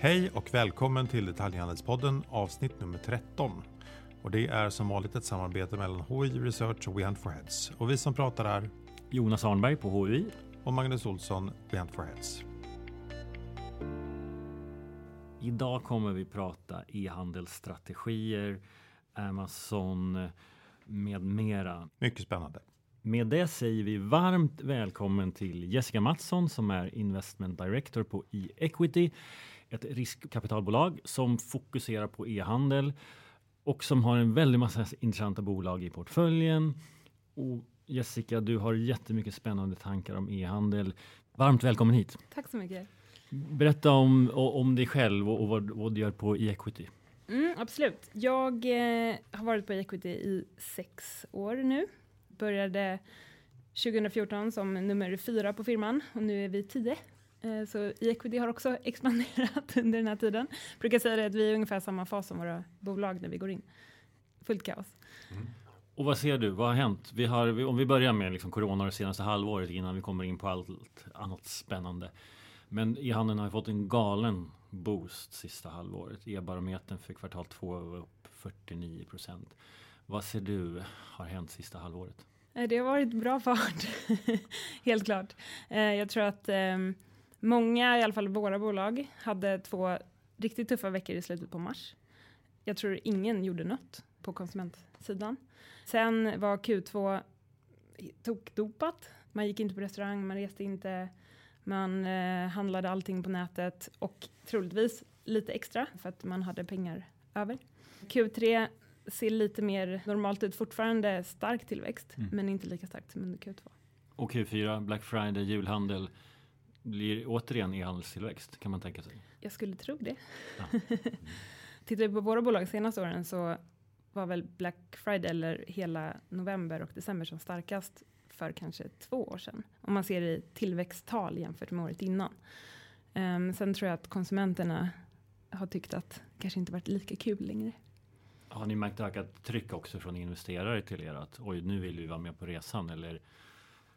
Hej och välkommen till Detaljhandelspodden avsnitt nummer 13. Och det är som vanligt ett samarbete mellan HI Research och We Hunt for Heads. Och vi som pratar är Jonas Arnberg på HUI. och Magnus Olsson, We Hunt for Heads. Idag kommer vi prata e-handelsstrategier, Amazon med mera. Mycket spännande. Med det säger vi varmt välkommen till Jessica Mattsson som är Investment Director på e-equity, ett riskkapitalbolag som fokuserar på e-handel och som har en väldig massa intressanta bolag i portföljen. Och Jessica, du har jättemycket spännande tankar om e-handel. Varmt välkommen hit. Tack så mycket. Berätta om, om dig själv och, och vad, vad du gör på e-equity. Mm, absolut. Jag eh, har varit på Equity i sex år nu. Började 2014 som nummer fyra på firman och nu är vi tio. Eh, så Equity har också expanderat under den här tiden. Jag brukar säga det att vi är ungefär samma fas som våra bolag när vi går in. Fullt kaos. Och vad ser du? Vad har hänt? Vi har, om vi börjar med liksom corona det senaste halvåret innan vi kommer in på allt annat spännande. Men e-handeln har fått en galen boost sista halvåret. E-barometern för kvartal två var upp 49 procent. Vad ser du har hänt sista halvåret? Eh, Det har varit bra fart, helt klart. Eh, Jag tror att eh, många, i alla fall våra bolag, hade två riktigt tuffa veckor i slutet på mars. Jag tror ingen gjorde något på konsumentsidan. Sen var Q2 tokdopat. Man gick inte på restaurang, man reste inte, man eh, handlade allting på nätet och troligtvis lite extra för att man hade pengar över. Q3 ser lite mer normalt ut, fortfarande stark tillväxt, Mm. men inte lika starkt som under Q2. Och Q4, Black Friday, julhandel. Blir återigen e-handelstillväxt kan man tänka sig. Jag skulle tro det. Ja. Tittar vi på våra bolag senaste åren så var väl Black Friday eller hela november och december som starkast för kanske två år sedan. Om man ser i tillväxttal jämfört med året innan. Ehm, sen tror jag att konsumenterna har tyckt att det kanske inte varit lika kul längre. Har ni märkt ökat tryck också från investerare till er att oj, nu vill vi vara med på resan eller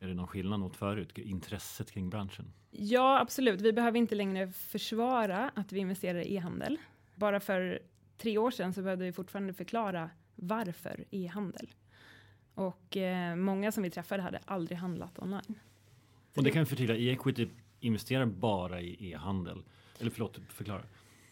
är det någon skillnad mot förut? Intresset kring branschen? Ja, absolut. Vi behöver inte längre försvara att vi investerar i e-handel. Bara för tre år sedan så behövde vi fortfarande förklara varför e-handel. Och eh, många som vi träffade hade aldrig handlat online. Och det kan vi förtydliga, e-equity investerar bara i e-handel. Eller förlåt, förklara.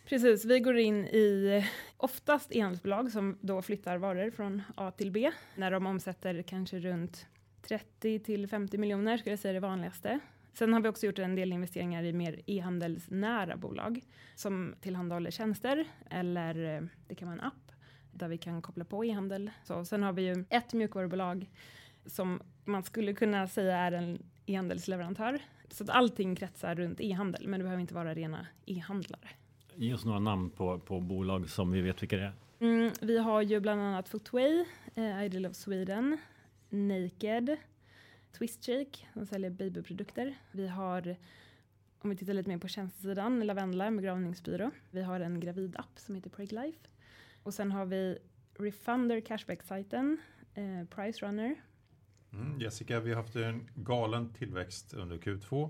Precis, vi går in i oftast e-handelsbolag som då flyttar varor från A till B när de omsätter kanske runt 30 till 50 miljoner skulle jag säga det vanligaste. Sen har vi också gjort en del investeringar i mer e-handelsnära bolag som tillhandahåller tjänster eller eh, det kan vara en app där vi kan koppla på e-handel. Så, sen har vi ju ett mjukvarubolag som man skulle kunna säga är en e-handelsleverantör. Så att allting kretsar runt e-handel, men det behöver inte vara rena e-handlare. Ge oss några namn på, på bolag som vi vet vilka det är. Mm, vi har ju bland annat Footway, eh, Ideal of Sweden, Naked, Twist Shake som säljer babyprodukter. Vi har, om vi tittar lite mer på tjänstesidan, Lavendla, en begravningsbyrå. Vi har en gravidapp som heter Preg Life. Och sen har vi Refunder Cashback-sajten, eh, Price Runner. Mm, Jessica, vi har haft en galen tillväxt under Q2.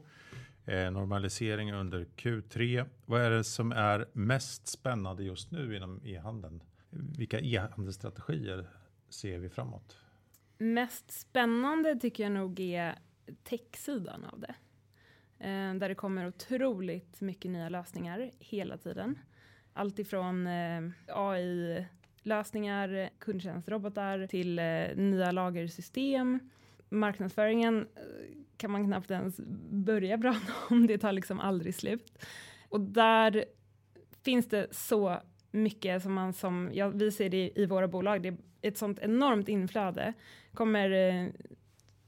Eh, normalisering under Q3. Vad är det som är mest spännande just nu inom e-handeln? Vilka e-handelsstrategier ser vi framåt? Mest spännande tycker jag nog är tech-sidan av det. Eh, där det kommer otroligt mycket nya lösningar hela tiden. Allt ifrån eh, AI-lösningar, kundtjänstrobotar till eh, nya lagersystem. Marknadsföringen eh, kan man knappt ens börja prata om, det tar liksom aldrig slut. Och där finns det så mycket som man som, ja, vi ser det i våra bolag, det är ett sånt enormt inflöde. kommer eh,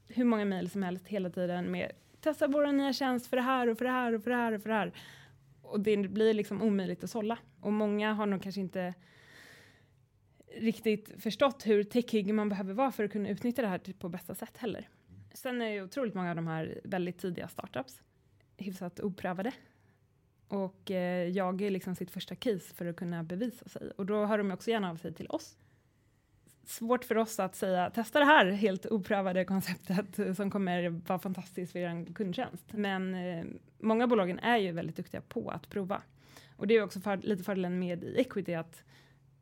hur många mejl som helst hela tiden med testa vår nya tjänst för det här och för det här och för det här och för det här. Och det blir liksom omöjligt att sålla. Och många har nog kanske inte riktigt förstått hur techig man behöver vara för att kunna utnyttja det här typ på bästa sätt heller. Sen är ju otroligt många av de här väldigt tidiga startups hyfsat oprövade. Och eh, jagar liksom sitt första case för att kunna bevisa sig. Och då hör de också gärna av sig till oss. Svårt för oss att säga testa det här helt oprövade konceptet som kommer vara fantastiskt för er kundtjänst. Men eh, många bolagen är ju väldigt duktiga på att prova. Och det är också för, lite fördelen med i equity att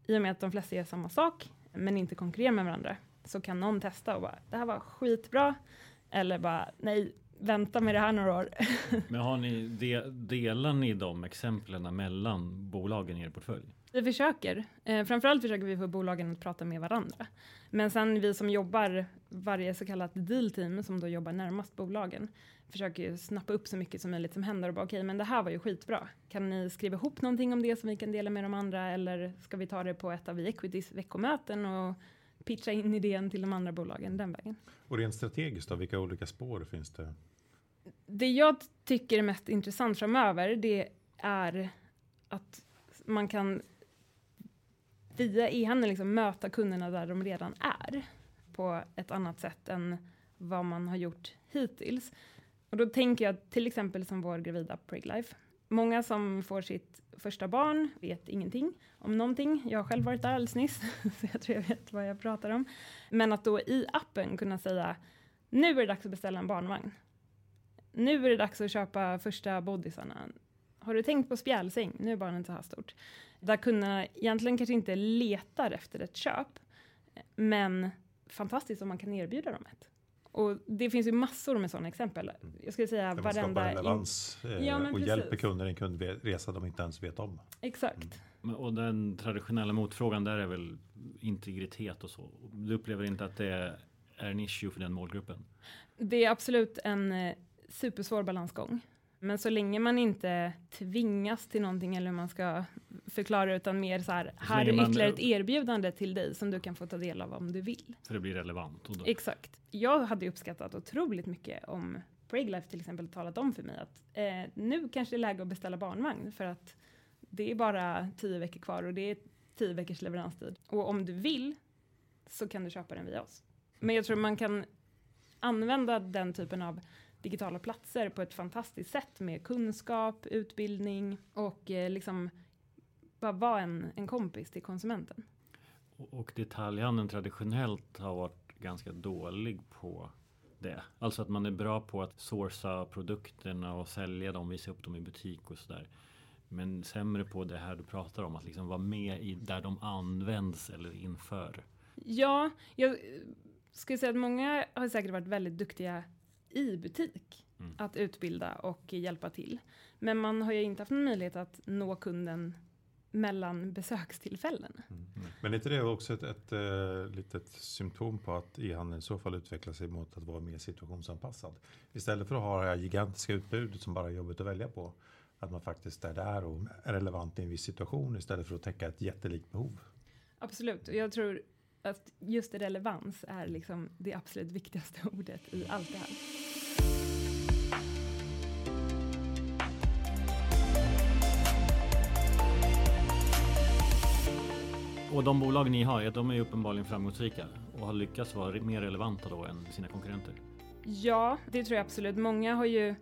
i och med att de flesta gör samma sak men inte konkurrerar med varandra så kan någon testa och bara det här var skitbra eller bara nej vänta med det här några år. Men har ni de, delar ni de exemplen mellan bolagen i er portfölj? Vi försöker. Eh, framförallt försöker vi få bolagen att prata med varandra. Men sen vi som jobbar, varje så kallat deal team som då jobbar närmast bolagen, försöker ju snappa upp så mycket som möjligt som händer och bara okej, okay, men det här var ju skitbra. Kan ni skriva ihop någonting om det som vi kan dela med de andra eller ska vi ta det på ett av Equities veckomöten och pitcha in idén till de andra bolagen den vägen. Och rent strategiskt då, vilka olika spår finns det? Det jag tycker är mest intressant framöver, det är att man kan via e-handeln liksom möta kunderna där de redan är på ett annat sätt än vad man har gjort hittills. Och då tänker jag till exempel som vår gravida Preglife. Många som får sitt första barn vet ingenting om någonting. Jag har själv varit där alldeles nyss, så jag tror jag vet vad jag pratar om. Men att då i appen kunna säga nu är det dags att beställa en barnvagn. Nu är det dags att köpa första bodysarna. Har du tänkt på spjälsäng? Nu är barnet så här stort. Där kunderna egentligen kanske inte letar efter ett köp, men fantastiskt om man kan erbjuda dem ett. Och det finns ju massor med sådana exempel. Jag skulle säga Där varenda... Man relevans eh, ja, och precis. hjälper kunder en kundresa de inte ens vet om. Exakt. Mm. Och den traditionella motfrågan där är väl integritet och så. Du upplever inte att det är en issue för den målgruppen? Det är absolut en eh, supersvår balansgång. Men så länge man inte tvingas till någonting eller hur man ska förklara utan mer så här, här är ytterligare ett erbjudande till dig som du kan få ta del av om du vill. Så det blir relevant. Då... Exakt. Jag hade uppskattat otroligt mycket om Breaglife till exempel talat om för mig att eh, nu kanske det är läge att beställa barnvagn för att det är bara tio veckor kvar och det är tio veckors leveranstid. Och om du vill så kan du köpa den via oss. Men jag tror man kan använda den typen av digitala platser på ett fantastiskt sätt med kunskap, utbildning och eh, liksom bara vara en, en kompis till konsumenten. Och detaljhandeln traditionellt har varit ganska dålig på det. Alltså att man är bra på att sourca produkterna och sälja dem, visa upp dem i butik och sådär. Men sämre på det här du pratar om, att liksom vara med i där de används eller inför. Ja, jag skulle säga att många har säkert varit väldigt duktiga i butik mm. att utbilda och hjälpa till. Men man har ju inte haft möjlighet att nå kunden mellan besökstillfällen. Mm. Men är inte det också ett, ett, ett eh, litet symptom på att e-handeln i så fall utvecklar sig mot att vara mer situationsanpassad? Istället för att ha det här gigantiska utbudet som bara är jobbigt att välja på. Att man faktiskt är där och är relevant i en viss situation istället för att täcka ett jättelikt behov. Absolut, och jag tror att just relevans är liksom det absolut viktigaste ordet i allt det här. Och de bolag ni har, de är uppenbarligen framgångsrika och har lyckats vara mer relevanta då än sina konkurrenter. Ja, det tror jag absolut. Många har ju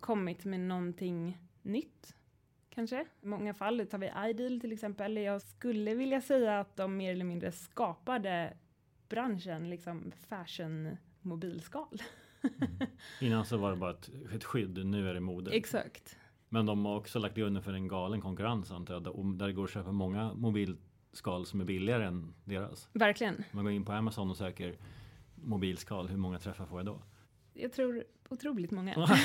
kommit med någonting nytt kanske. I många fall tar vi iDeal till exempel. Jag skulle vilja säga att de mer eller mindre skapade branschen, liksom fashion mobilskal. Mm. Innan så var det bara ett, ett skydd, nu är det mode. Exakt. Men de har också lagt grunden för en galen konkurrens antar jag, där det går att köpa många mobilskal som är billigare än deras. Verkligen. Man går in på Amazon och söker mobilskal, hur många träffar får jag då? Jag tror otroligt många.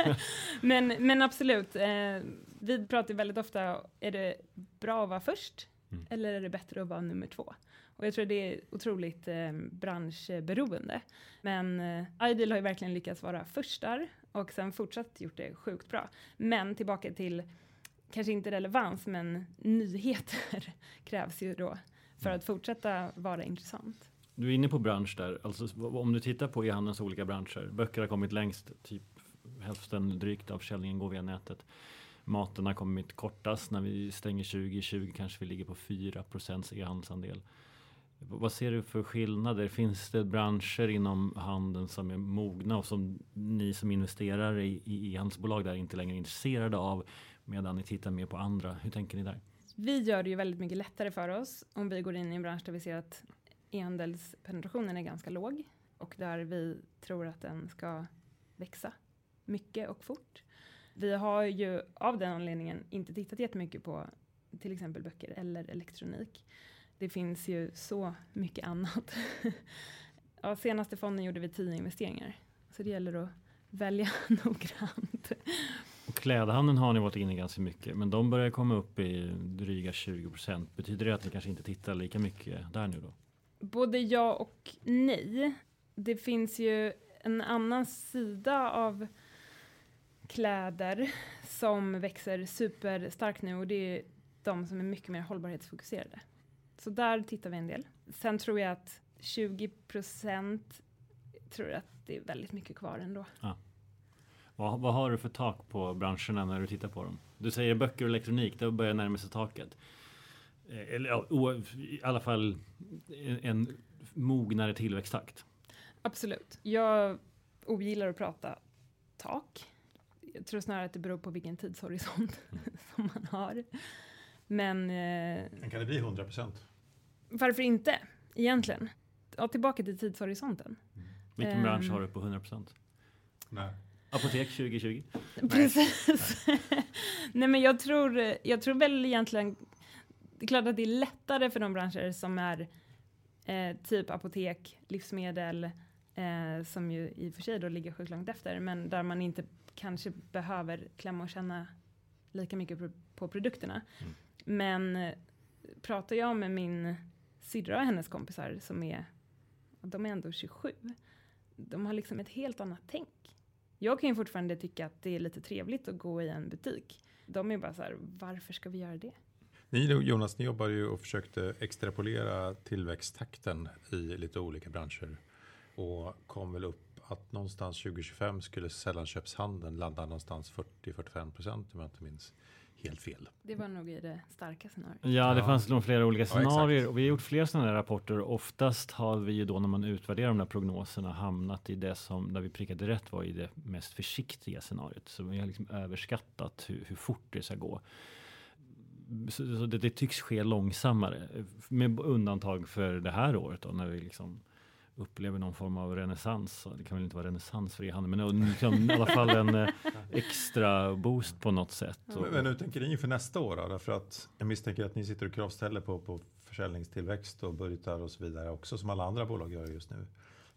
men, men absolut, eh, vi pratar väldigt ofta, är det bra att vara först mm. eller är det bättre att vara nummer två? Och jag tror det är otroligt eh, branschberoende. Men eh, Ideal har ju verkligen lyckats vara först där och sen fortsatt gjort det sjukt bra. Men tillbaka till, kanske inte relevans, men nyheter krävs ju då för att fortsätta vara intressant. Du är inne på bransch där. Alltså, om du tittar på e-handelns olika branscher. Böcker har kommit längst, typ hälften drygt av försäljningen går via nätet. Maten har kommit kortast. När vi stänger 2020 kanske vi ligger på 4% e-handelsandel. Vad ser du för skillnader? Finns det branscher inom handeln som är mogna och som ni som investerar i e-handelsbolag där inte längre är intresserade av medan ni tittar mer på andra? Hur tänker ni där? Vi gör det ju väldigt mycket lättare för oss om vi går in i en bransch där vi ser att e-handelspenetrationen är ganska låg och där vi tror att den ska växa mycket och fort. Vi har ju av den anledningen inte tittat jättemycket på till exempel böcker eller elektronik. Det finns ju så mycket annat. ja, senaste fonden gjorde vi tio investeringar. Så det gäller att välja noggrant. Och klädhandeln har ni varit inne ganska mycket, men de börjar komma upp i dryga 20 procent. Betyder det att ni kanske inte tittar lika mycket där nu då? Både ja och nej. Det finns ju en annan sida av kläder som växer superstarkt nu och det är de som är mycket mer hållbarhetsfokuserade. Så där tittar vi en del. Sen tror jag att 20 procent tror jag att det är väldigt mycket kvar ändå. Ja. Vad, vad, har du för tak på branscherna när du tittar på dem? Du säger böcker och elektronik, det börjar närma sig taket. Eh, eller ja, i alla fall en, en mognare tillväxttakt. Absolut. Jag ogillar att prata tak. Jag tror snarare att det beror på vilken tidshorisont mm. som man har. Men... Eh, kan det bli 100 procent? Varför inte egentligen? Ja, tillbaka till tidshorisonten. Mm. Vilken um, bransch har du på 100 procent? Apotek 2020? Precis. Nej. Nej. men jag tror, jag tror väl egentligen, det är klart att det är lättare för de branscher som är eh, typ apotek, livsmedel, eh, som ju i och för sig då ligger sjukt långt efter, men där man inte kanske behöver klämma och känna lika mycket på, på produkterna. Mm. Men eh, pratar jag med min syrra och hennes kompisar som är, de är ändå 27, de har liksom ett helt annat tänk. Jag kan ju fortfarande tycka att det är lite trevligt att gå i en butik. De är bara så här, varför ska vi göra det? Ni Jonas, ni jobbar ju och försökte extrapolera tillväxttakten i lite olika branscher och kom väl upp att någonstans 2025 skulle sällanköpshandeln landa någonstans 40-45 procent om jag inte minns helt fel. Det var nog i det starka scenariot. Ja, det fanns nog flera olika scenarier ja, och vi har gjort flera sådana här rapporter. Oftast har vi ju då när man utvärderar de här prognoserna hamnat i det som där vi prickade rätt var i det mest försiktiga scenariot. Så vi har liksom överskattat hur, hur fort det ska gå. Så, det, det, tycks ske långsammare med undantag för det här året då när vi liksom upplever någon form av renässans. Det kan väl inte vara renässans för e-handel, men liksom, i alla fall en eh, extra boost på något sätt. Men, men hur tänker ni inför nästa år då? Därför att jag misstänker att ni sitter och kravställer på, på försäljningstillväxt och budgetar och så vidare också som alla andra bolag gör just nu.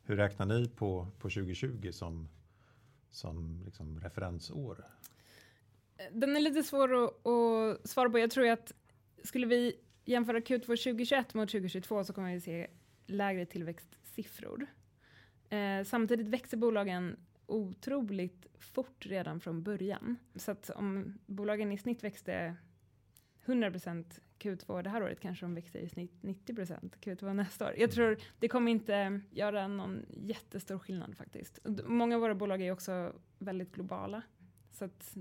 Hur räknar ni på, på 2020 som, som liksom referensår? Den är lite svår att, att svara på. Jag tror att skulle vi jämföra Q2 2021 mot 2022 så kommer vi se lägre tillväxt siffror. Eh, samtidigt växer bolagen otroligt fort redan från början. Så att om bolagen i snitt växte 100% Q2 det här året kanske de växer i snitt 90% Q2 nästa år. Jag tror det kommer inte göra någon jättestor skillnad faktiskt. Många av våra bolag är också väldigt globala. Så att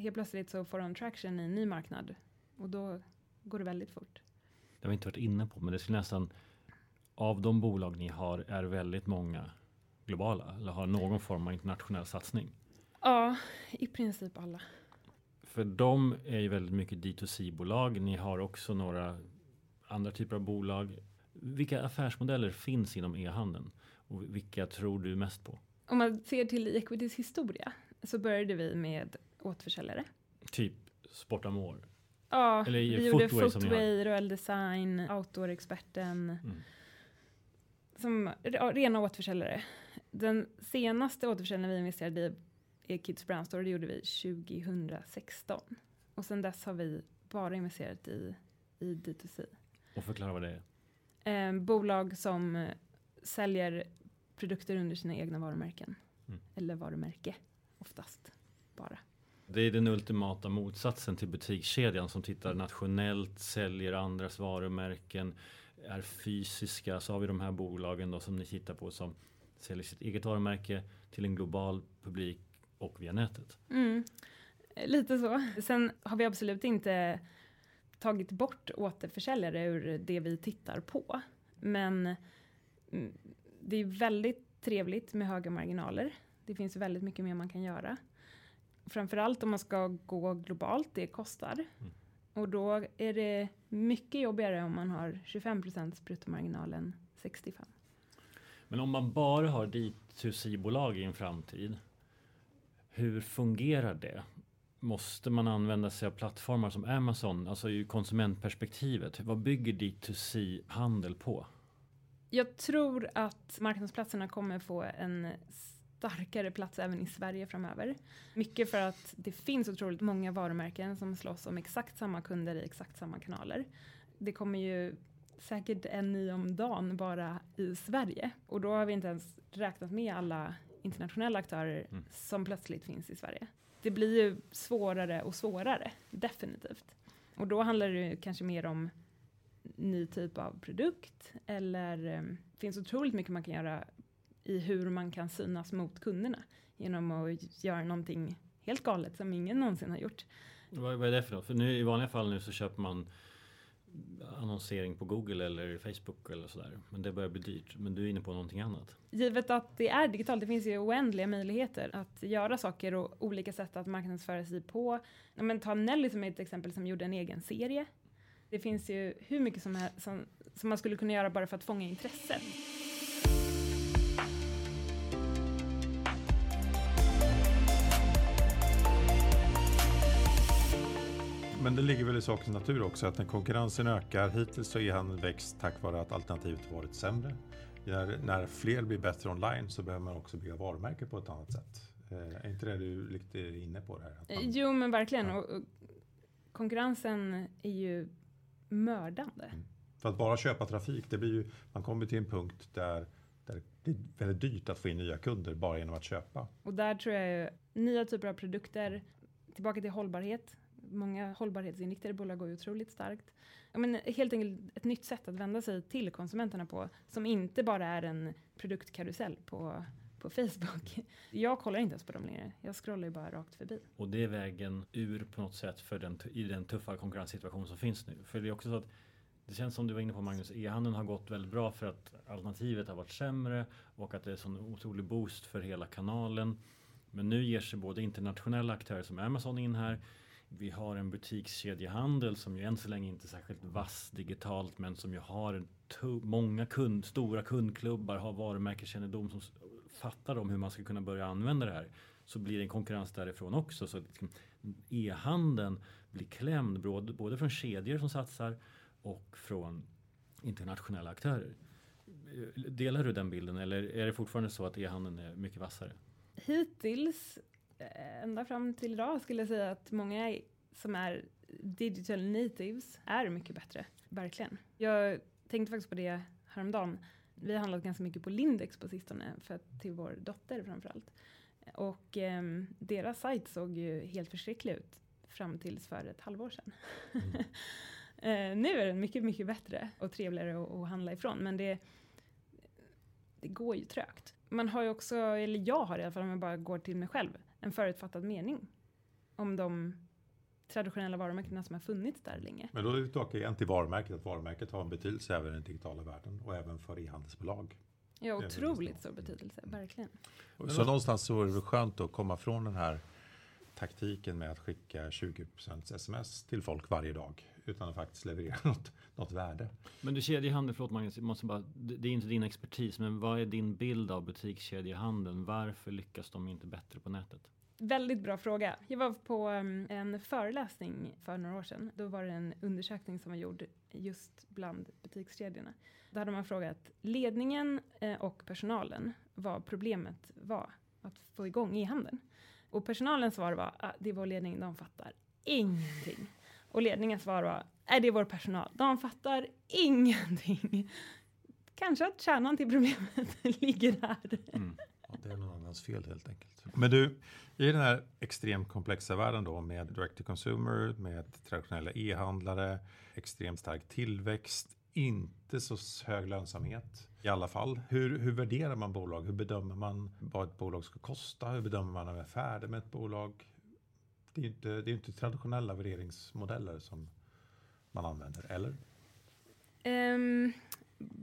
helt plötsligt så får de traction i en ny marknad och då går det väldigt fort. Det har vi inte varit inne på, men det skulle nästan av de bolag ni har är väldigt många globala eller har någon form av internationell satsning? Ja, i princip alla. För de är ju väldigt mycket D2C-bolag. Ni har också några andra typer av bolag. Vilka affärsmodeller finns inom e-handeln och vilka tror du mest på? Om man ser till Equities historia så började vi med återförsäljare. Typ Sportamore? Ja, Eller vi gjorde Footwear, Royal Design, Outdoor-experten. Mm som rena återförsäljare. Den senaste återförsäljaren vi investerade i är Kids Brand Store. Det gjorde vi 2016. Och sen dess har vi bara investerat i, i D2C. Och förklara vad det är. Eh, bolag som eh, säljer produkter under sina egna varumärken. Mm. Eller varumärke oftast bara. Det är den ultimata motsatsen till butikskedjan som tittar nationellt, säljer andras varumärken är fysiska så har vi de här bolagen då som ni tittar på som säljer sitt eget varumärke till en global publik och via nätet. Mm. Lite så. Sen har vi absolut inte tagit bort återförsäljare ur det vi tittar på. Men mm, det är väldigt trevligt med höga marginaler. Det finns väldigt mycket mer man kan göra. Framförallt om man ska gå globalt, det kostar. Mm. Och då är det mycket jobbigare om man har 25 bruttomarginal än 65. Men om man bara har D2C-bolag i en framtid, hur fungerar det? måste man använda sig av plattformar som Amazon, alltså i konsumentperspektivet? Vad bygger D2C-handel på? Jag tror att marknadsplatserna kommer få en starkare plats även i Sverige framöver. Mycket för att det finns otroligt många varumärken som slåss om exakt samma kunder i exakt samma kanaler. Det kommer ju säkert en ny om dagen bara i Sverige och då har vi inte ens räknat med alla internationella aktörer mm. som plötsligt finns i Sverige. Det blir ju svårare och svårare, definitivt. Och då handlar det ju kanske mer om ny typ av produkt eller det eh, finns otroligt mycket man kan göra i hur man kan synas mot kunderna genom att göra någonting helt galet som ingen någonsin har gjort. Vad, vad är det för något? För nu i vanliga fall nu så köper man annonsering på Google eller Facebook eller sådär. Men det börjar bli dyrt. Men du är inne på någonting annat. Givet att det är digitalt, det finns ju oändliga möjligheter att göra saker och olika sätt att marknadsföra sig på. Ja, men ta Nelly som är ett exempel som gjorde en egen serie. Det finns ju hur mycket som, här, som, som man skulle kunna göra bara för att fånga intresset. Men det ligger väl i sakens natur också att när konkurrensen ökar, hittills så är handeln växt tack vare att alternativet varit sämre. När, när fler blir bättre online så behöver man också bygga varumärken på ett annat sätt. Eh, är inte det du lite inne på? Där? Man, jo, men verkligen. Ja. Och, och, konkurrensen är ju mördande. Mm. För att bara köpa trafik, det blir ju, man kommer till en punkt där, där det är väldigt dyrt att få in nya kunder bara genom att köpa. Och där tror jag ju nya typer av produkter, tillbaka till hållbarhet, många hållbarhetsinriktade bolag går ju otroligt starkt. Ja, men helt enkelt ett nytt sätt att vända sig till konsumenterna på som inte bara är en produktkarusell på på Facebook. Jag kollar inte ens på dem längre. Jag scrollar ju bara rakt förbi. Och det är vägen ur på något sätt för den, i den tuffa konkurrenssituation som finns nu. För det är också så att det känns som du var inne på Magnus, e-handeln har gått väldigt bra för att alternativet har varit sämre och att det är sån otrolig boost för hela kanalen. Men nu ger sig både internationella aktörer som Amazon in här vi har en butikskedjehandel som ju än så länge inte är särskilt vass digitalt men som ju har många kund, stora kundklubbar, har varumärkeskännedom som fattar om hur man ska kunna börja använda det här. Så blir det en konkurrens därifrån också. Så liksom, e-handeln blir klämd både, både från kedjor som satsar och från internationella aktörer. Delar du den bilden eller är det fortfarande så att e-handeln är mycket vassare? Hittills ända fram till idag skulle jag säga att många som är digital natives är mycket bättre. Verkligen. Jag tänkte faktiskt på det häromdagen. Vi har handlat ganska mycket på Lindex på sistone för att, till vår dotter framförallt. Och eh, deras sajt såg ju helt förskräcklig ut fram tills för ett halvår sedan. Mm. eh, nu är den mycket, mycket bättre och trevligare att, att handla ifrån. Men det, det går ju trögt. Man har ju också, eller jag har i alla fall om jag bara går till mig själv, en förutfattad mening om de traditionella varumärkena som har funnits där länge. Men då är vi tillbaka igen till varumärket, att varumärket har en betydelse även i den digitala världen och även för e-handelsbolag. Ja, otroligt stor betydelse, verkligen. Så någonstans så är det skönt att komma från den här taktiken med att skicka 20% sms till folk varje dag utan att faktiskt leverera något, något värde. Men du kedjehandel, förlåt Magnus, måste bara, det är inte din expertis, men vad är din bild av butikskedjehandeln? Varför lyckas de inte bättre på nätet? Väldigt bra fråga. Jag var på um, en föreläsning för några år sedan. Då var det en undersökning som var gjord just bland butikskedjorna. Då hade man frågat ledningen eh, och personalen vad problemet var att få igång e-handeln. Och personalens svar var att ah, det är vår ledning, de fattar ingenting. Och ledningens svar var, är det vår personal, de fattar ingenting. Kanske att kärnan till problemet ligger där. Mm. Ja, det är någon annans fel helt enkelt. Men du, i den här extremt komplexa världen då med direct to consumer, med traditionella e-handlare, extremt stark tillväxt, inte så hög lönsamhet i alla fall. Hur, hur värderar man bolag? Hur bedömer man vad ett bolag ska kosta? Hur bedömer man om man är färdig med ett bolag? Det är inte, det är inte traditionella värderingsmodeller som man använder, eller? Um,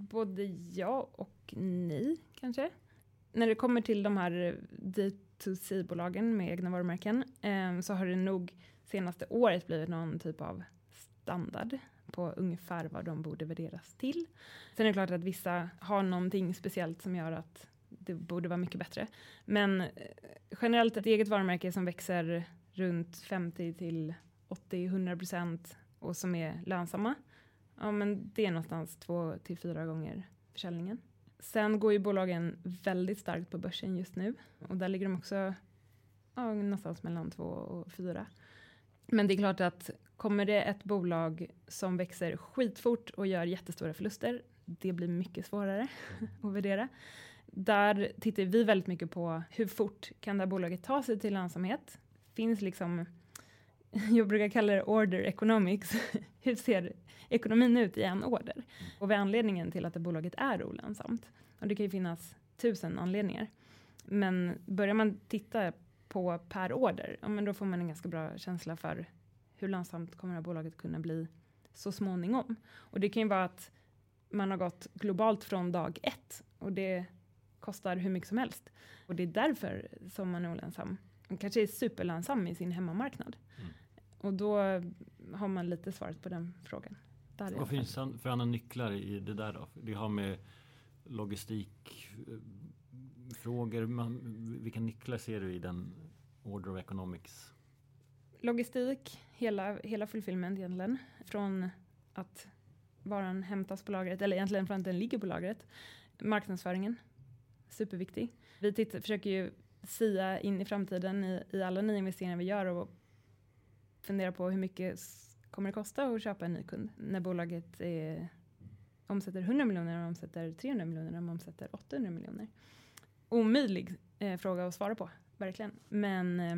både ja och nej, kanske. När det kommer till de här D2C-bolagen med egna varumärken um, så har det nog senaste året blivit någon typ av standard på ungefär vad de borde värderas till. Sen är det klart att vissa har någonting speciellt som gör att det borde vara mycket bättre. Men eh, generellt ett eget varumärke som växer runt 50 till 80-100 procent och som är lönsamma. Ja, men det är någonstans två till fyra gånger försäljningen. Sen går ju bolagen väldigt starkt på börsen just nu och där ligger de också ja, någonstans mellan två och fyra. Men det är klart att kommer det ett bolag som växer skitfort och gör jättestora förluster, det blir mycket svårare att värdera. Där tittar vi väldigt mycket på hur fort kan det här bolaget ta sig till lönsamhet? Finns liksom, jag brukar kalla det order economics. hur ser ekonomin ut i en order? Och vad är anledningen till att det bolaget är olönsamt? Och det kan ju finnas tusen anledningar. Men börjar man titta på per order, ja, men då får man en ganska bra känsla för hur lönsamt kommer det här bolaget kunna bli så småningom. Och det kan ju vara att man har gått globalt från dag ett och det kostar hur mycket som helst. Och det är därför som man är olönsam. Kanske är superlönsam i sin hemmamarknad. Mm. Och då har man lite svaret på den frågan. Där Vad finns det för andra nycklar i det där då? Det har med logistikfrågor, man, vilka nycklar ser du i den Order of Economics? Logistik, hela, hela fulfillment egentligen. Från att varan hämtas på lagret, eller egentligen från att den ligger på lagret. Marknadsföringen, superviktig. Vi tittar, försöker ju sia in i framtiden i, i alla nyinvesteringar vi gör och fundera på hur mycket kommer det kosta att köpa en ny kund när bolaget är, omsätter 100 miljoner, och omsätter 300 miljoner, och omsätter 800 miljoner. Omöjlig eh, fråga att svara på, verkligen. Men eh,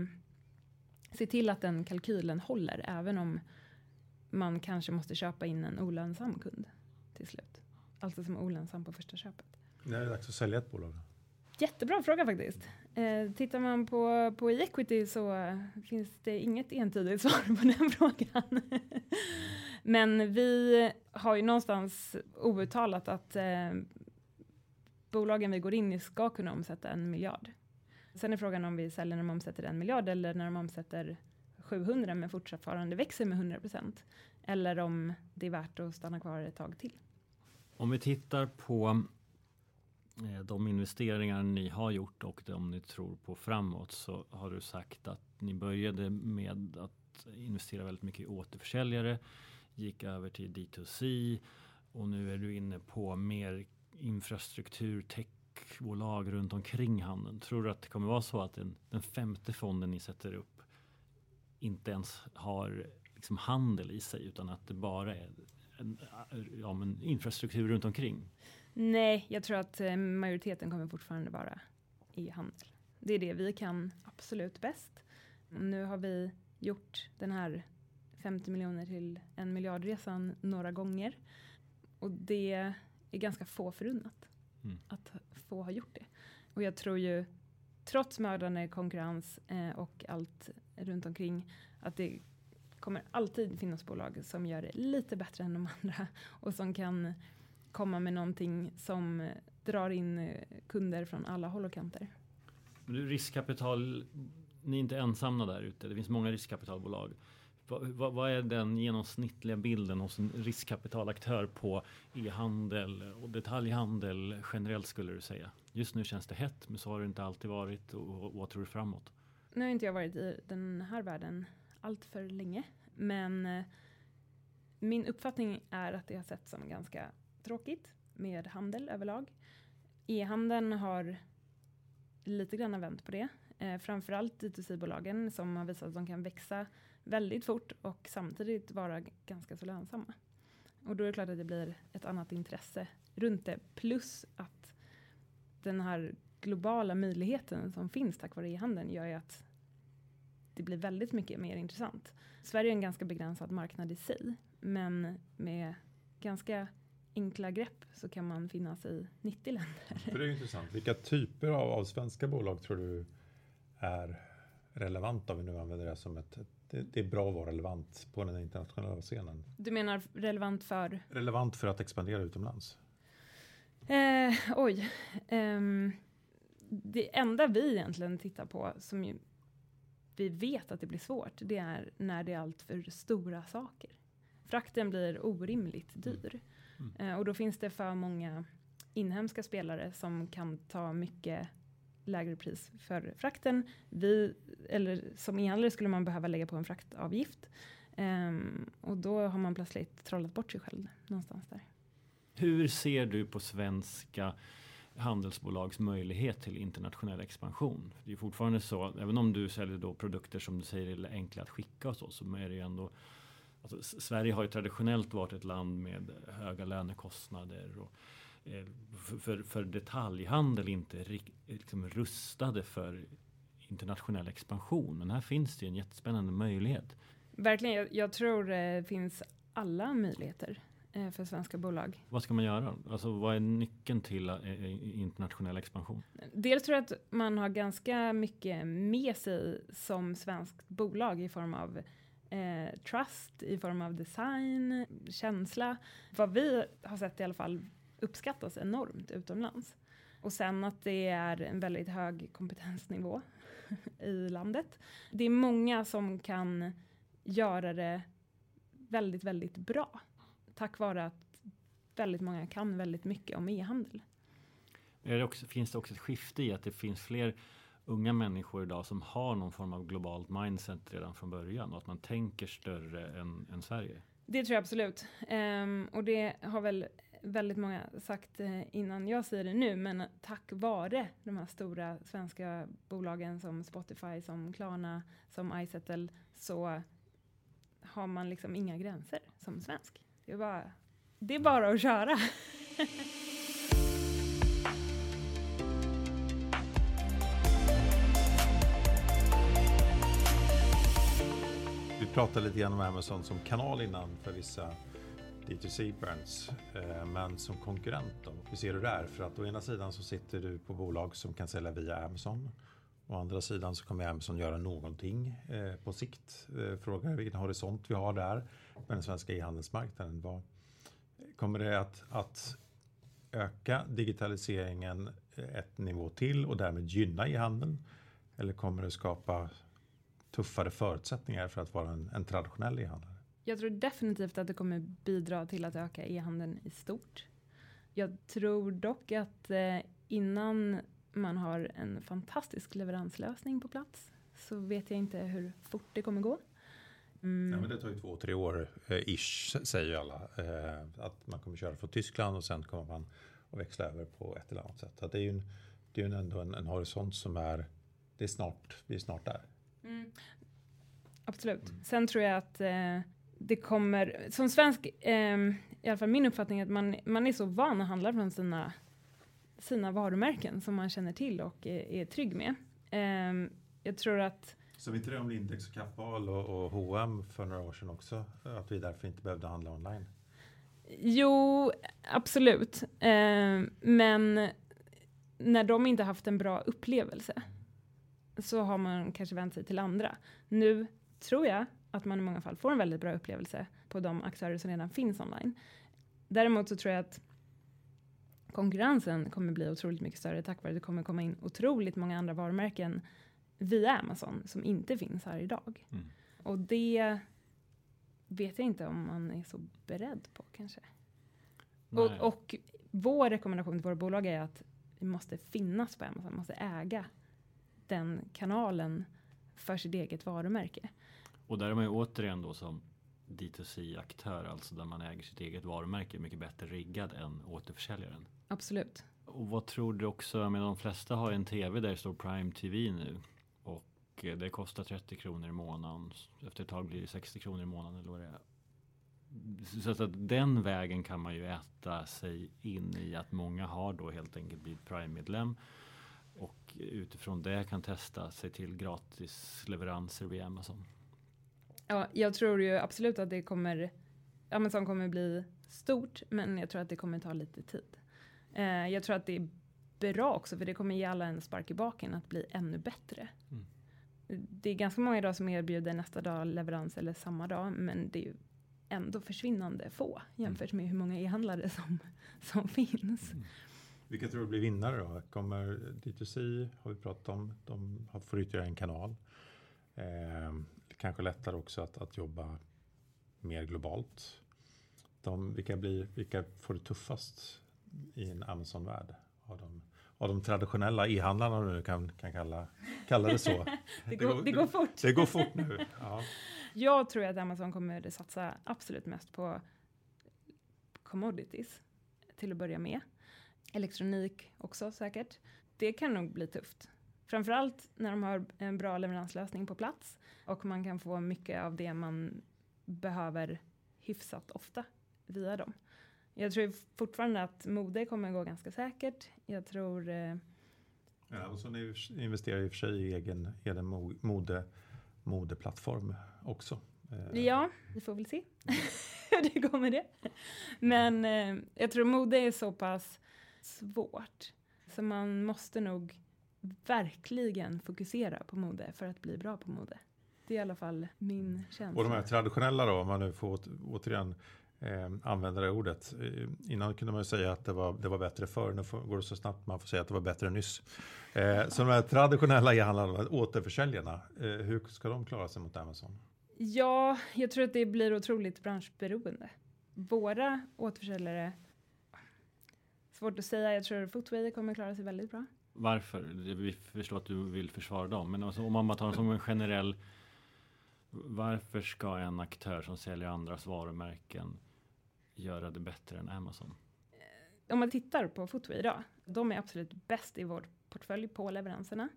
se till att den kalkylen håller, även om man kanske måste köpa in en olönsam kund till slut. Alltså som är olönsam på första köpet. När är det dags att sälja ett bolag? Jättebra fråga faktiskt. Eh, tittar man på, på equity så finns det inget entydigt svar på den frågan. Men vi har ju någonstans outtalat att eh, bolagen vi går in i ska kunna omsätta en miljard. Sen är frågan om vi säljer när de omsätter en miljard eller när de omsätter 700 men fortfarande växer med 100 procent. Eller om det är värt att stanna kvar ett tag till. Om vi tittar på Eh, de investeringar ni har gjort och de ni tror på framåt så har du sagt att ni började med att investera väldigt mycket i återförsäljare, gick över till D2C och nu är du inne på mer infrastruktur, techbolag runt omkring handeln. Tror du att det kommer vara så att den, den femte fonden ni sätter upp inte ens har liksom handel i sig utan att det bara är en, ja, men infrastruktur runt omkring? Nej, jag tror att eh, majoriteten kommer fortfarande vara i handel. Det är det vi kan absolut bäst. Nu har vi gjort den här 50 miljoner till en miljardresan några gånger och det är ganska få förunnat mm. att få ha gjort det. Och jag tror ju trots mördande konkurrens eh, och allt runt omkring att det kommer alltid finnas bolag som gör det lite bättre än de andra och som kan komma med någonting som drar in eh, kunder från alla håll och kanter. Men du, riskkapital, ni är inte ensamma där ute. Det finns många riskkapitalbolag. Vad, vad är den genomsnittliga bilden hos en riskkapitalaktör på e-handel och detaljhandel generellt skulle du säga? Just nu känns det hett, men så har det inte alltid varit. Och, och vad tror du framåt? Nu har inte jag varit i den här världen allt för länge, men eh, min uppfattning är att det har sett som ganska tråkigt med handel överlag. E-handeln har lite grann vänt på det. Eh, framförallt D2C-bolagen som har visat att de kan växa väldigt fort och samtidigt vara ganska så lönsamma. Och då är det klart att det blir ett annat intresse runt det. Plus att den här globala möjligheten som finns tack vare e-handeln gör ju att det blir väldigt mycket mer intressant. Sverige är en ganska begränsad marknad i sig, men med ganska enkla grepp så kan man finnas i 90 länder. För det är intressant. Vilka typer av, av svenska bolag tror du är relevanta, om vi nu använder det som ett, det, det, är bra att vara relevant på den internationella scenen. Du menar relevant för? Relevant för att expandera utomlands. Eh, oj. Um, det enda vi egentligen tittar på som ju, vi vet att det blir svårt, det är när det är allt för stora saker. Frakten blir orimligt dyr. Mm. Eh, och då finns det för många inhemska spelare som kan ta mycket lägre pris för frakten. Vi, eller som e-handlare skulle man behöva lägga på en fraktavgift. Um, och då har man plötsligt trollat bort sig själv någonstans där. Hur ser du på svenska handelsbolags möjlighet till internationell expansion? Det är fortfarande så, även om du säljer då produkter som du säger är enkla att skicka och så, så är det ju ändå Alltså, Sverige har ju traditionellt varit ett land med höga lönekostnader och eh, för, för detaljhandel inte liksom rustade för internationell expansion. Men här finns det en jättespännande möjlighet. Verkligen, jag, jag tror det finns alla möjligheter eh, för svenska bolag. Vad ska man göra? Alltså, vad är nyckeln till eh, internationell expansion? Dels tror jag att man har ganska mycket med sig som svenskt bolag i form av eh, trust, i form av design, känsla. Vad vi har sett i alla fall uppskattas enormt utomlands. Och sen att det är en väldigt hög kompetensnivå i landet. Det är många som kan göra det väldigt, väldigt bra. Tack vare att väldigt många kan väldigt mycket om e-handel. Det också, finns det också ett skifte i att det finns fler unga människor idag som har någon form av globalt mindset redan från början och att man tänker större än, än Sverige? Det tror jag absolut. Um, och det har väl väldigt många sagt eh, innan jag säger det nu, men tack vare de här stora svenska bolagen som Spotify, som Klarna, som iSettle så har man liksom inga gränser som svensk. Det är bara, det är bara att köra. pratade lite grann om Amazon som kanal innan för vissa D2C-brands, eh, men som konkurrent då? Hur ser du där? För att å ena sidan så sitter du på bolag som kan sälja via Amazon. Å andra sidan så kommer Amazon göra någonting eh, på sikt. Eh, Frågan är vilken horisont vi har där med den svenska e-handelsmarknaden. Vad, kommer det att, att öka digitaliseringen ett nivå till och därmed gynna e-handeln? Eller kommer det skapa tuffare förutsättningar för att vara en, en traditionell e-handlare? Jag tror definitivt att det kommer bidra till att öka e-handeln i stort. Jag tror dock att eh, innan man har en fantastisk leveranslösning på plats så vet jag inte hur fort det kommer gå. Mm. Ja, men det tar ju två, tre år eh, ish säger ju alla. Eh, att man kommer köra från Tyskland och sen kommer man att växla över på ett eller annat sätt. Att det är ju, en, det är ändå en, en horisont som är, det är snart, vi är snart där. Mm. Absolut. Mm. Sen tror jag att eh, det kommer, som svensk, eh, i alla fall min uppfattning är att man, man är så van att handla från sina, sina varumärken som man känner till och är, är trygg med. Eh, jag tror att så vi inte det om Lindex och Kappahl och, och H&M för några år sedan också? Att vi därför inte behövde handla online? Jo, absolut. Eh, men när de inte haft en bra upplevelse så har man kanske vänt sig till andra. Nu tror jag att man i många fall får en väldigt bra upplevelse på de aktörer som redan finns online. Däremot så tror jag att konkurrensen kommer bli otroligt mycket större tack vare att det kommer komma in otroligt många andra varumärken via Amazon som inte finns här idag. Mm. Och det vet jag inte om man är så beredd på kanske. Och, och, vår rekommendation till våra bolag är att vi måste finnas på Amazon, måste äga den kanalen för sitt eget varumärke. Och där är man ju återigen då som D2C-aktör, alltså där man äger sitt eget varumärke, mycket bättre riggad än återförsäljaren. Absolut. Och vad tror du också, med de flesta har en tv där det står Prime TV nu och det kostar 30 kronor i månaden. Efter ett tag blir det 60 kronor i månaden eller vad det är. Så att den vägen kan man ju äta sig in i att många har då helt enkelt blivit Prime-medlem och utifrån det kan testa sig till gratis leveranser via Amazon. Ja, jag tror ju absolut att det kommer, Amazon kommer bli stort, men jag tror att det kommer ta lite tid. Eh, jag tror att det är bra också, för det kommer ge alla en spark i baken att bli ännu bättre. Mm. Det är ganska många idag som erbjuder nästa dag leverans eller samma dag, men det är ju ändå försvinnande få jämfört med hur många e-handlare som, som finns. Mm. Vilka tror du blir vinnare då? Kommer D2C, har vi pratat om, de får utgöra en kanal. Eh, kanske lättare också att, att jobba mer globalt. De, vilka, blir, vilka får det tuffast i en Amazon-värld? av de traditionella e-handlarna om du kan, kan kalla, kalla det så. det, går, det går fort. Det går fort nu. Ja. Jag tror att Amazon kommer satsa absolut mest på commodities till att börja med. Elektronik också säkert. Det kan nog bli tufft. Framförallt när de har en bra leveranslösning på plats och man kan få mycket av det man behöver hyfsat ofta via dem. Jag tror fortfarande att mode kommer gå ganska säkert. Jag tror... Eh... Ja, och så investerar i och för sig i egen, egen mode, modeplattform också. Eh. Ja, vi får väl se hur det går med det. Men eh, jag tror mode är så pass svårt så man måste nog verkligen fokusera på mode för att bli bra på mode. Det är i alla fall min känsla. Och de här traditionella då, om man nu får återigen eh, använda det ordet. Eh, innan kunde man ju säga att det var, det var bättre förr, nu får, går det så snabbt man får säga att det var bättre nyss. Eh, så de här traditionella e-handlarna, återförsäljarna, eh, hur ska de klara sig mot Amazon? Ja, jag tror att det blir otroligt branschberoende. Våra återförsäljare, svårt att säga, jag tror att Footway kommer klara sig väldigt bra. Varför? Vi förstår att du vill försvara dem, men alltså, om man tar som en generell varför ska en aktör som säljer andras varumärken göra det bättre än Amazon? Om man tittar på Footway idag, de är absolut bäst i vår portfölj på leveranserna.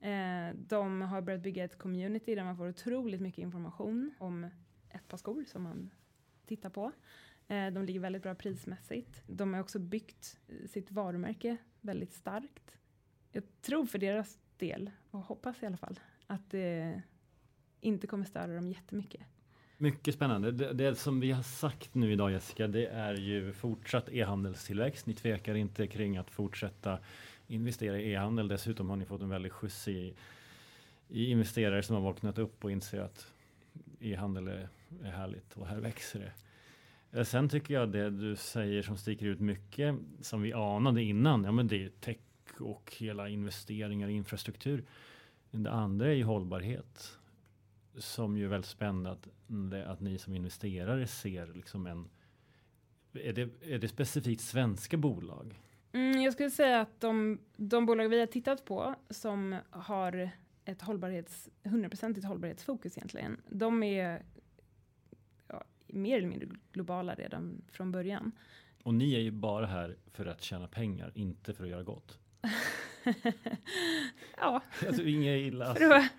Eh, de har börjat bygga ett community där man får otroligt mycket information om ett par skor som man tittar på. Eh, de ligger väldigt bra prismässigt. De har också byggt eh, sitt varumärke väldigt starkt. Jag tror för deras del, och hoppas i alla fall, att det inte kommer störa dem jättemycket. Mycket spännande. Det, det, som vi har sagt nu idag Jessica, det är ju fortsatt e-handelstillväxt. Ni tvekar inte kring att fortsätta investera i e-handel. Dessutom har ni fått en väldig skjuts i, i investerare som har vaknat upp och inser att e-handel är, är härligt och här växer det. Eh, sen tycker jag det du säger som sticker ut mycket som vi anade innan. Ja, men det är tech och hela investeringar i infrastruktur. Det andra är ju hållbarhet som ju är väldigt spännande att ni som investerare ser liksom en är det, är det specifikt svenska bolag? Mm, jag skulle säga att de, de bolag vi har tittat på som har ett hållbarhets, 100% hållbarhetsfokus egentligen, de är mer eller mindre globala redan från början. Och ni är ju bara här för att tjäna pengar, inte för att göra gott. ja. Alltså inget illa. Helt,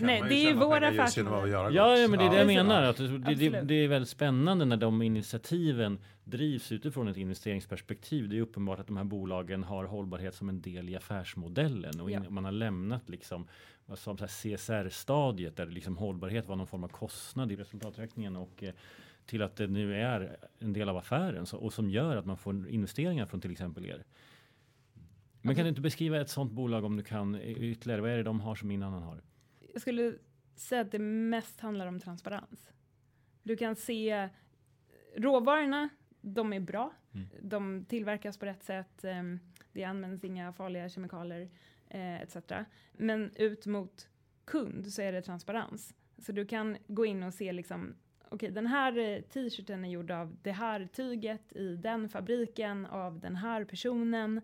nej, det är ju vår affärsmodell. Ja, ja, men det är det jag menar. Att det, det, det, är väldigt spännande när de initiativen drivs utifrån ett investeringsperspektiv. Det är uppenbart att de här bolagen har hållbarhet som en del i affärsmodellen och ja. man har lämnat liksom som CSR-stadiet där liksom hållbarhet var någon form av kostnad i resultaträkningen och eh, till att det nu är en del av affären så, och som gör att man får investeringar från till exempel er. Men kan du inte beskriva ett sådant bolag om du kan ytterligare? Vad är det de har som ingen annan har? Jag skulle säga att det mest handlar om transparens. Du kan se råvarorna, de är bra. Mm. De tillverkas på rätt sätt. Ehm, det används inga farliga kemikalier eh, etc. Men ut mot kund så är det transparens. Så du kan gå in och se liksom okej, okay, den här eh, t-shirten är gjord av det här tyget i den fabriken av den här personen.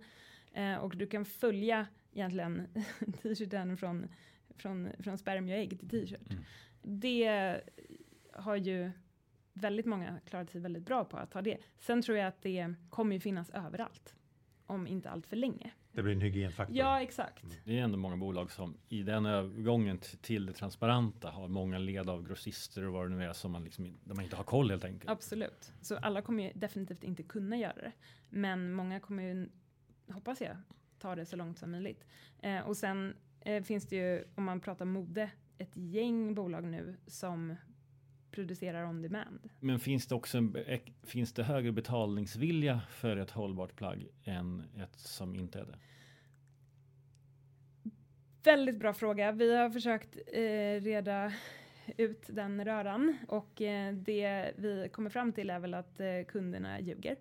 Eh, och du kan följa egentligen t-shirten från, från, från spermie och ägg till t-shirt. Mm. Det har ju väldigt många klarat sig väldigt bra på att ha det. Sen tror jag att det kommer ju finnas överallt. Om inte allt för länge. Det blir en hygienfaktor. Ja, exakt. Mm. Det är ändå många bolag som i den övergången till det transparenta har många led av grossister och vad det nu är som man, liksom, man inte har koll helt enkelt. Absolut. Så alla kommer ju definitivt inte kunna göra det. Men många kommer ju hoppas jag, ta det så långt som möjligt. Eh, och sen eh, finns det ju, om man pratar mode, ett gäng bolag nu som producerar on demand. Men finns det också en, finns det högre betalningsvilja för ett hållbart plagg än ett som inte är det? Väldigt bra fråga. Vi har försökt eh, reda ut den röran och eh, det vi kommer fram till är väl att eh, kunderna ljuger.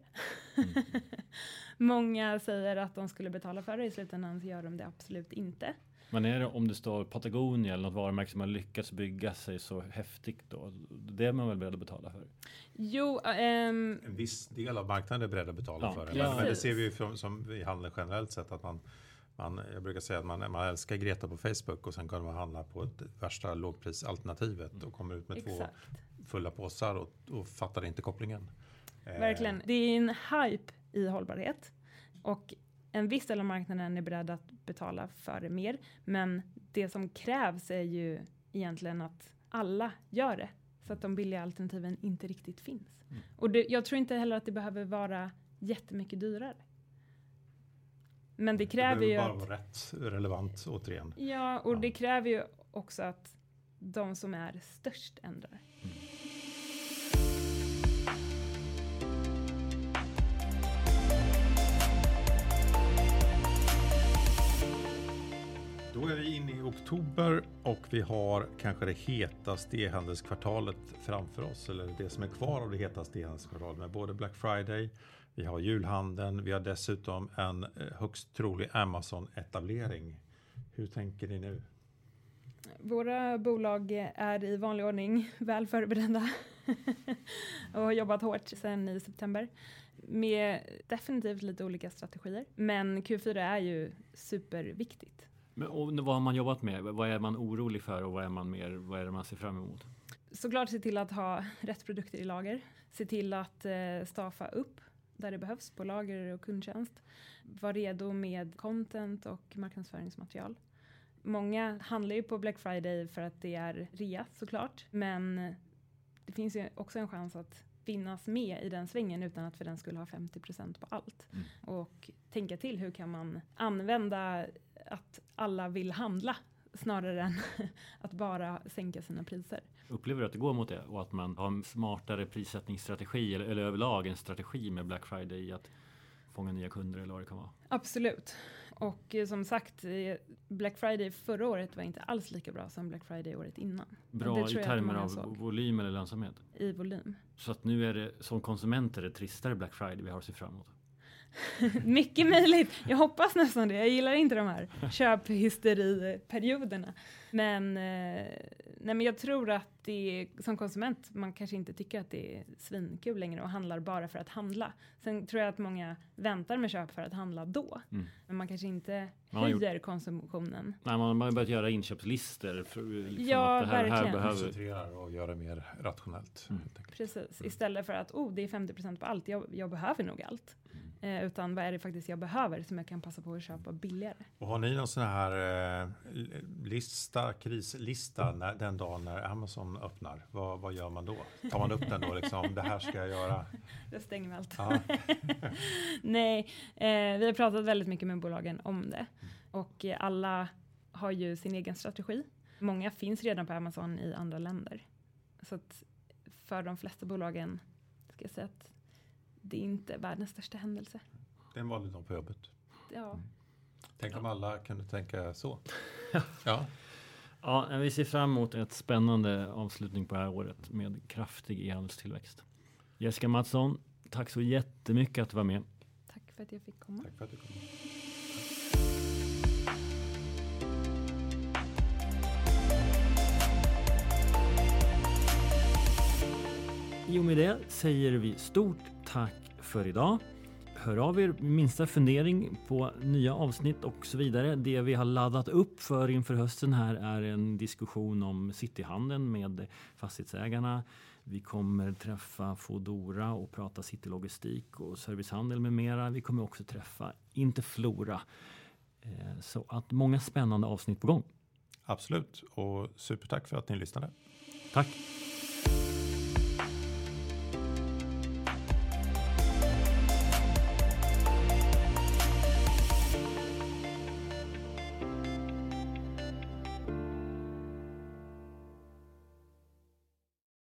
Mm. Många säger att de skulle betala för det, i slutändan så gör de det absolut inte. Men är det om det står Patagonia eller något varumärke som har lyckats bygga sig så häftigt då? Det är man väl beredd att betala för? Jo, ähm, en viss del av marknaden är beredd att betala ja, för det. Men, men, det ser vi ju från, som i handeln generellt sett att man man, jag brukar säga att man, man älskar Greta på Facebook och sen kan man handla på ett värsta lågprisalternativet och kommer ut med Exakt. två fulla påsar och, och fattar inte kopplingen. Eh, Verkligen. Det är en hype i hållbarhet och en viss del av marknaden är beredd att betala för det mer. Men det som krävs är ju egentligen att alla gör det så att de billiga alternativen inte riktigt finns. Mm. Och det, jag tror inte heller att det behöver vara jättemycket dyrare. Men det kräver det ju bara att... vara rätt relevant återigen. Ja, och ja. det kräver ju också att de som är störst ändrar. Mm. Då är vi inne i oktober och vi har kanske det hetaste e-handelskvartalet framför oss, eller det som är kvar av det hetaste e-handelskvartalet med både Black Friday, vi har julhandeln, vi har dessutom en eh, högst trolig Amazon-etablering. Hur tänker ni nu? Våra bolag är i vanlig ordning väl förberedda och har jobbat hårt sedan i september med definitivt lite olika strategier. Men Q4 är ju superviktigt. Men, och vad har man jobbat med? Vad är man orolig för och vad är man mer? Vad är det man ser fram emot? Såklart se till att ha rätt produkter i lager. Se till att eh, staffa upp där det behövs på lager och kundtjänst. Var redo med content och marknadsföringsmaterial. Många handlar ju på Black Friday för att det är rea såklart, men det finns ju också en chans att finnas med i den svängen utan att för den skulle ha 50% på allt. Mm. Och tänka till hur kan man använda att alla vill handla snarare än att bara sänka sina priser. Upplever du att det går mot det och att man har en smartare prissättningsstrategi eller, eller överlag en strategi med Black Friday i att fånga nya kunder eller vad det kan vara? Absolut. Och eh, som sagt, eh, Black Friday förra året var inte alls lika bra som Black Friday året innan. Bra i termer av såg. volym eller lönsamhet? I volym. Så att nu är det som konsumenter det tristare Black Friday vi har att se fram emot? Mycket möjligt. Jag hoppas nästan det. Jag gillar inte de här köphysteriperioderna. Men, eh, nej men jag tror att det som konsument, man kanske inte tycker att det är svinkul längre och handlar bara för att handla. Sen tror jag att många väntar med köp för att handla då. Mm. Men man kanske inte man höjer gjort... konsumtionen. Nej, man har börjat göra inköpslistor. För, liksom ja, att det här, verkligen. Här behöver... och göra mer rationellt. Mm. Precis, istället för att oh, det är 50% på allt, jag, jag behöver nog allt. Eh, utan vad är det faktiskt jag behöver som jag kan passa på att köpa billigare. Och har ni någon sån här eh, lista, krislista när, den dagen när Amazon öppnar? Vad, vad gör man då? Tar man upp den då liksom, det här ska jag göra? Då stänger vi allt. Ja. Nej, eh, vi har pratat väldigt mycket med bolagen om det och alla har ju sin egen strategi. Många finns redan på Amazon i andra länder. Så att för de flesta bolagen ska jag säga att det är inte världens största händelse. Det är en vanlig dag på jobbet. Ja. Mm. Tänk om alla kunde tänka så. ja. Ja, vi ser fram emot ett spännande avslutning på det här året med kraftig e-handelstillväxt. Jessica Mattsson, tack så jättemycket att du var med. Tack för att jag fick komma. Tack för att du kom. I och med det säger vi stort tack för idag. Hör av er minsta fundering på nya avsnitt och så vidare. Det vi har laddat upp för inför hösten här är en diskussion om cityhandeln med fastighetsägarna. Vi kommer träffa Fodora och prata citylogistik och servicehandel med mera. Vi kommer också träffa Interflora. Eh, så att många spännande avsnitt på gång. Absolut och supertack för att ni lyssnade. Tack.